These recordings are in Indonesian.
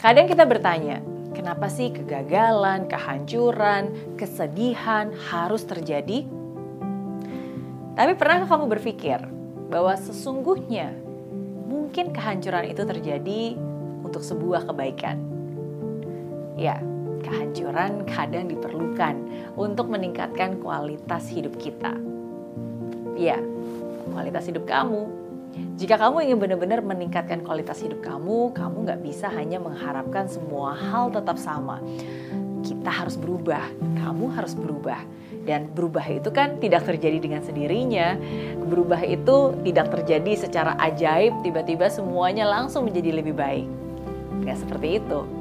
Kadang kita bertanya, kenapa sih kegagalan, kehancuran, kesedihan harus terjadi? Tapi pernahkah kamu berpikir bahwa sesungguhnya mungkin kehancuran itu terjadi untuk sebuah kebaikan? Ya, kehancuran kadang diperlukan untuk meningkatkan kualitas hidup kita. Ya, kualitas hidup kamu. Jika kamu ingin benar-benar meningkatkan kualitas hidup kamu, kamu nggak bisa hanya mengharapkan semua hal tetap sama. Kita harus berubah, kamu harus berubah. Dan berubah itu kan tidak terjadi dengan sendirinya. Berubah itu tidak terjadi secara ajaib, tiba-tiba semuanya langsung menjadi lebih baik. Nggak seperti itu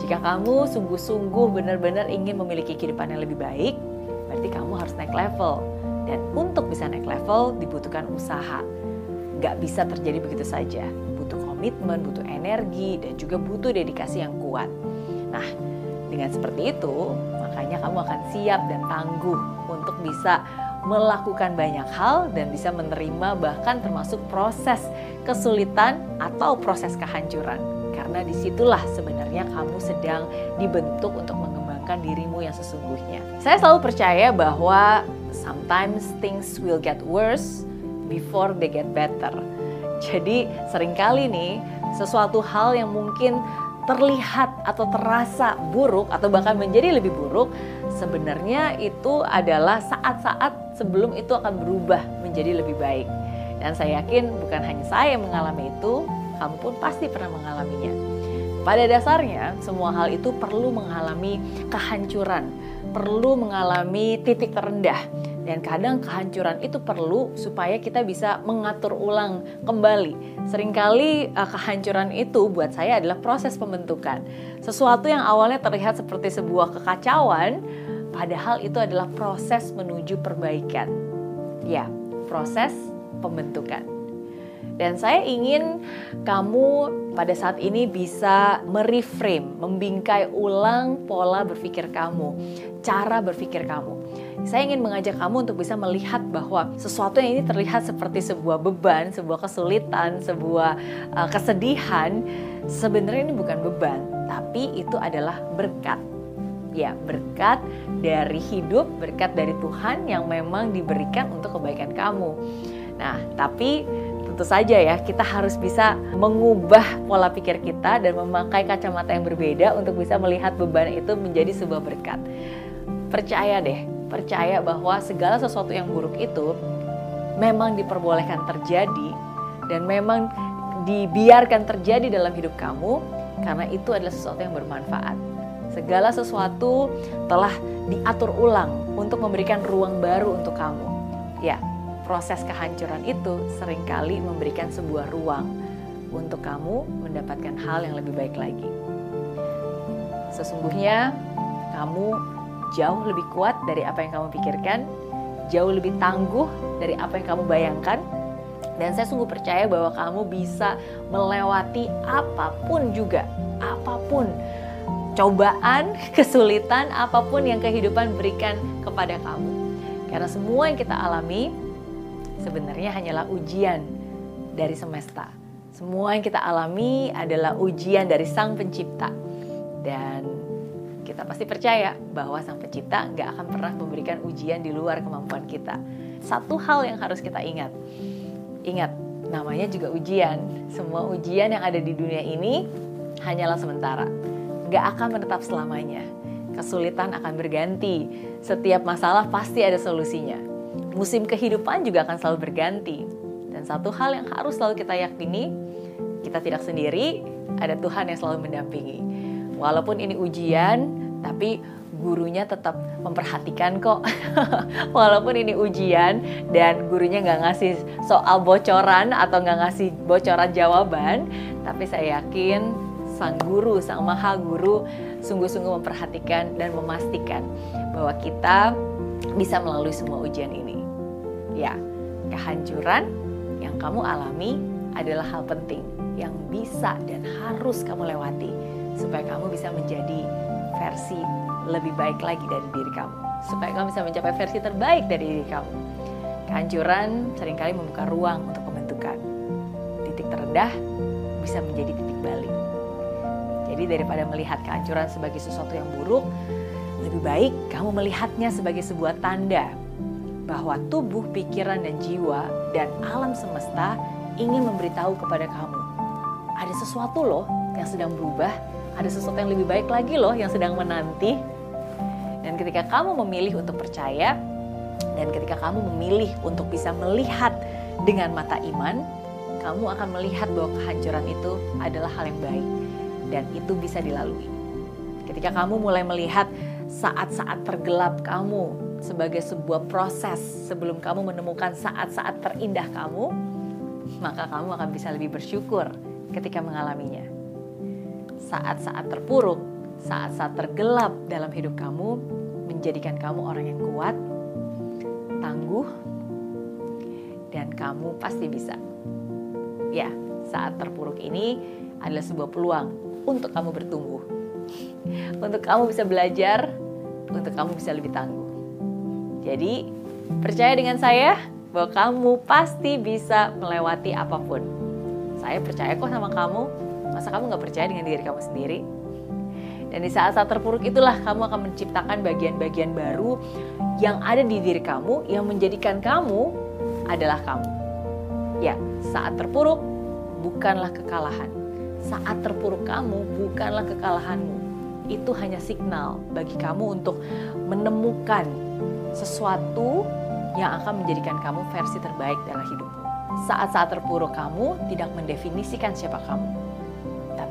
jika kamu sungguh-sungguh benar-benar ingin memiliki kehidupan yang lebih baik, berarti kamu harus naik level. Dan untuk bisa naik level dibutuhkan usaha. Gak bisa terjadi begitu saja. Butuh komitmen, butuh energi, dan juga butuh dedikasi yang kuat. Nah, dengan seperti itu, makanya kamu akan siap dan tangguh untuk bisa melakukan banyak hal dan bisa menerima bahkan termasuk proses kesulitan atau proses kehancuran karena di situlah sebenarnya kamu sedang dibentuk untuk mengembangkan dirimu yang sesungguhnya. Saya selalu percaya bahwa sometimes things will get worse before they get better. Jadi sering kali nih sesuatu hal yang mungkin terlihat atau terasa buruk atau bahkan menjadi lebih buruk sebenarnya itu adalah saat-saat sebelum itu akan berubah menjadi lebih baik. Dan saya yakin bukan hanya saya yang mengalami itu, kamu pun pasti pernah mengalaminya. Pada dasarnya, semua hal itu perlu mengalami kehancuran, perlu mengalami titik terendah. Dan kadang kehancuran itu perlu supaya kita bisa mengatur ulang kembali. Seringkali uh, kehancuran itu buat saya adalah proses pembentukan. Sesuatu yang awalnya terlihat seperti sebuah kekacauan, padahal itu adalah proses menuju perbaikan. Ya, proses pembentukan. Dan saya ingin kamu pada saat ini bisa mereframe, membingkai ulang pola berpikir kamu, cara berpikir kamu. Saya ingin mengajak kamu untuk bisa melihat bahwa sesuatu yang ini terlihat seperti sebuah beban, sebuah kesulitan, sebuah uh, kesedihan, sebenarnya ini bukan beban, tapi itu adalah berkat. Ya, berkat dari hidup, berkat dari Tuhan yang memang diberikan untuk kebaikan kamu. Nah, tapi tentu saja ya kita harus bisa mengubah pola pikir kita dan memakai kacamata yang berbeda untuk bisa melihat beban itu menjadi sebuah berkat. Percaya deh, percaya bahwa segala sesuatu yang buruk itu memang diperbolehkan terjadi dan memang dibiarkan terjadi dalam hidup kamu karena itu adalah sesuatu yang bermanfaat. Segala sesuatu telah diatur ulang untuk memberikan ruang baru untuk kamu. Ya, proses kehancuran itu sering kali memberikan sebuah ruang untuk kamu mendapatkan hal yang lebih baik lagi. Sesungguhnya kamu jauh lebih kuat dari apa yang kamu pikirkan, jauh lebih tangguh dari apa yang kamu bayangkan, dan saya sungguh percaya bahwa kamu bisa melewati apa pun juga, apa pun cobaan, kesulitan, apa pun yang kehidupan berikan kepada kamu. Karena semua yang kita alami sebenarnya hanyalah ujian dari semesta. Semua yang kita alami adalah ujian dari Sang Pencipta. Dan kita pasti percaya bahwa Sang Pencipta nggak akan pernah memberikan ujian di luar kemampuan kita. Satu hal yang harus kita ingat. Ingat, namanya juga ujian. Semua ujian yang ada di dunia ini hanyalah sementara. Nggak akan menetap selamanya. Kesulitan akan berganti. Setiap masalah pasti ada solusinya musim kehidupan juga akan selalu berganti. Dan satu hal yang harus selalu kita yakini, kita tidak sendiri, ada Tuhan yang selalu mendampingi. Walaupun ini ujian, tapi gurunya tetap memperhatikan kok. Walaupun ini ujian dan gurunya nggak ngasih soal bocoran atau nggak ngasih bocoran jawaban, tapi saya yakin sang guru, sang maha guru sungguh-sungguh memperhatikan dan memastikan bahwa kita bisa melalui semua ujian ini. Ya, kehancuran yang kamu alami adalah hal penting yang bisa dan harus kamu lewati supaya kamu bisa menjadi versi lebih baik lagi dari diri kamu. Supaya kamu bisa mencapai versi terbaik dari diri kamu. Kehancuran sering kali membuka ruang untuk pembentukan. Titik terendah bisa menjadi titik balik. Jadi daripada melihat kehancuran sebagai sesuatu yang buruk, lebih baik kamu melihatnya sebagai sebuah tanda bahwa tubuh, pikiran, dan jiwa dan alam semesta ingin memberitahu kepada kamu. Ada sesuatu loh yang sedang berubah, ada sesuatu yang lebih baik lagi loh yang sedang menanti. Dan ketika kamu memilih untuk percaya, dan ketika kamu memilih untuk bisa melihat dengan mata iman, kamu akan melihat bahwa kehancuran itu adalah hal yang baik dan itu bisa dilalui. Ketika kamu mulai melihat saat-saat tergelap kamu sebagai sebuah proses sebelum kamu menemukan saat-saat terindah kamu, maka kamu akan bisa lebih bersyukur ketika mengalaminya. Saat-saat terpuruk, saat-saat tergelap dalam hidup kamu menjadikan kamu orang yang kuat, tangguh, dan kamu pasti bisa. Ya, saat terpuruk ini adalah sebuah peluang untuk kamu bertumbuh. Untuk kamu bisa belajar, untuk kamu bisa lebih tangguh. Jadi, percaya dengan saya bahwa kamu pasti bisa melewati apa pun. Saya percaya kok sama kamu. Masa kamu gak percaya dengan diri kamu sendiri? Dan di saat-saat terpuruk itulah kamu akan menciptakan bagian-bagian baru yang ada di diri kamu yang menjadikan kamu adalah kamu. Ya, saat terpuruk bukanlah kekalahan. Saat terpuruk kamu bukanlah kekalahanmu. Itu hanya signal bagi kamu untuk menemukan sesuatu yang akan menjadikan kamu versi terbaik dalam hidupmu. Saat-saat terpuruk kamu tidak mendefinisikan siapa kamu.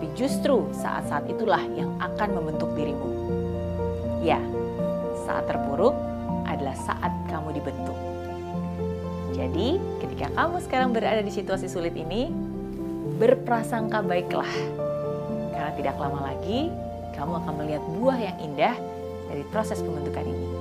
Tapi justru saat-saat itulah yang akan membentuk dirimu. Ya, saat terpuruk adalah saat kamu dibentuk. Jadi, ketika kamu sekarang berada di situasi sulit ini, berprasangka baiklah. Karena tidak lama lagi, kamu akan melihat buah yang indah dari proses pembentukan ini.